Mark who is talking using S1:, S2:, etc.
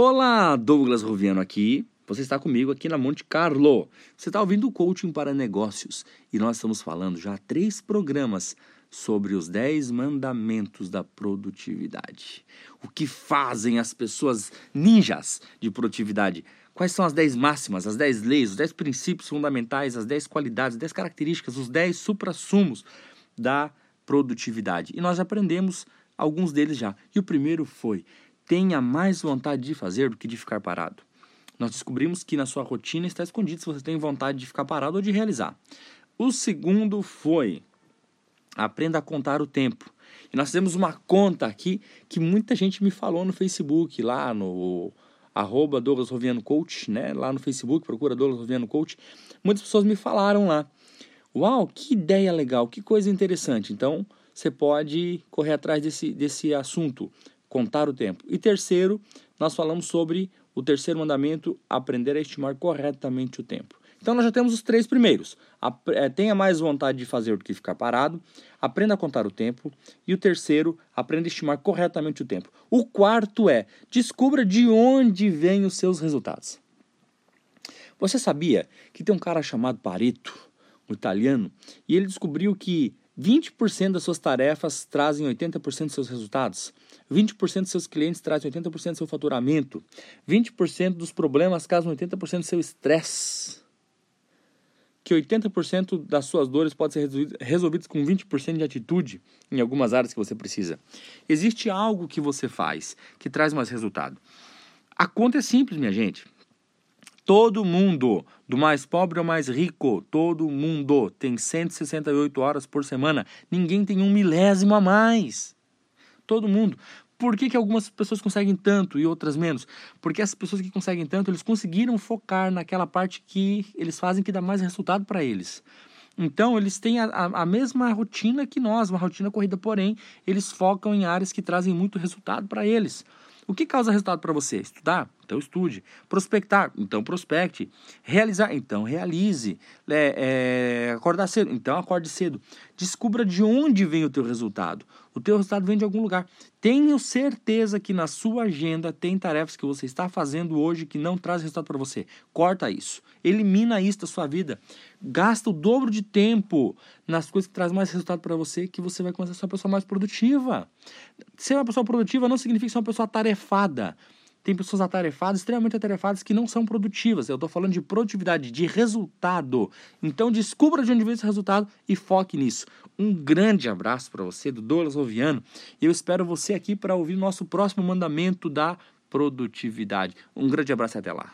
S1: Olá, Douglas Roviano aqui. Você está comigo aqui na Monte Carlo. Você está ouvindo o Coaching para Negócios e nós estamos falando já três programas sobre os 10 mandamentos da produtividade. O que fazem as pessoas ninjas de produtividade? Quais são as 10 máximas, as 10 leis, os 10 princípios fundamentais, as 10 qualidades, as 10 características, os 10 suprassumos da produtividade? E nós aprendemos alguns deles já. E o primeiro foi: tenha mais vontade de fazer do que de ficar parado. Nós descobrimos que na sua rotina está escondido se você tem vontade de ficar parado ou de realizar. O segundo foi aprenda a contar o tempo. E nós fizemos uma conta aqui que muita gente me falou no Facebook, lá no arroba Douglas Roviano Coach, né? Lá no Facebook, procura Douglas Roviano Coach. Muitas pessoas me falaram lá. Uau, que ideia legal, que coisa interessante. Então, você pode correr atrás desse, desse assunto contar o tempo. E terceiro, nós falamos sobre o terceiro mandamento, aprender a estimar corretamente o tempo. Então nós já temos os três primeiros. É, tenha mais vontade de fazer do que ficar parado, aprenda a contar o tempo. E o terceiro, aprenda a estimar corretamente o tempo. O quarto é, descubra de onde vêm os seus resultados. Você sabia que tem um cara chamado Pareto, um italiano, e ele descobriu que 20% das suas tarefas trazem 80% dos seus resultados. 20% dos seus clientes trazem 80% do seu faturamento. 20% dos problemas causam 80% do seu estresse. Que 80% das suas dores podem ser resolvidas com 20% de atitude em algumas áreas que você precisa. Existe algo que você faz que traz mais resultado. A conta é simples, minha gente. Todo mundo, do mais pobre ao mais rico, todo mundo tem 168 horas por semana. Ninguém tem um milésimo a mais. Todo mundo. Por que, que algumas pessoas conseguem tanto e outras menos? Porque as pessoas que conseguem tanto, eles conseguiram focar naquela parte que eles fazem que dá mais resultado para eles. Então, eles têm a, a, a, mesma rotina que nós, uma rotina corrida, porém, eles focam em áreas que trazem muito resultado para eles. O que causa resultado para você? Estudar? Então estude. Prospectar? Então prospecte. Realizar? Então realize. É, é, acordar cedo? Então acorde cedo. Descubra de onde vem o teu resultado. O teu resultado vem de algum lugar. Tenho certeza que na sua agenda tem tarefas que você está fazendo hoje que não traz resultado para você. Corta isso. Elimina isso da sua vida. Gasta o dobro de tempo nas coisas que trazem mais resultado para você, que você vai começar a ser uma pessoa mais produtiva. Ser uma pessoa produtiva não significa ser uma pessoa atarefada. Tem pessoas atarefadas, extremamente atarefadas, que não são produtivas. Eu estou falando de produtividade, de resultado. Então descubra de onde vem esse resultado e foque nisso. Um grande abraço para você, do Douglas Oviano. E eu espero você aqui para ouvir nosso próximo mandamento da produtividade. Um grande abraço e até lá.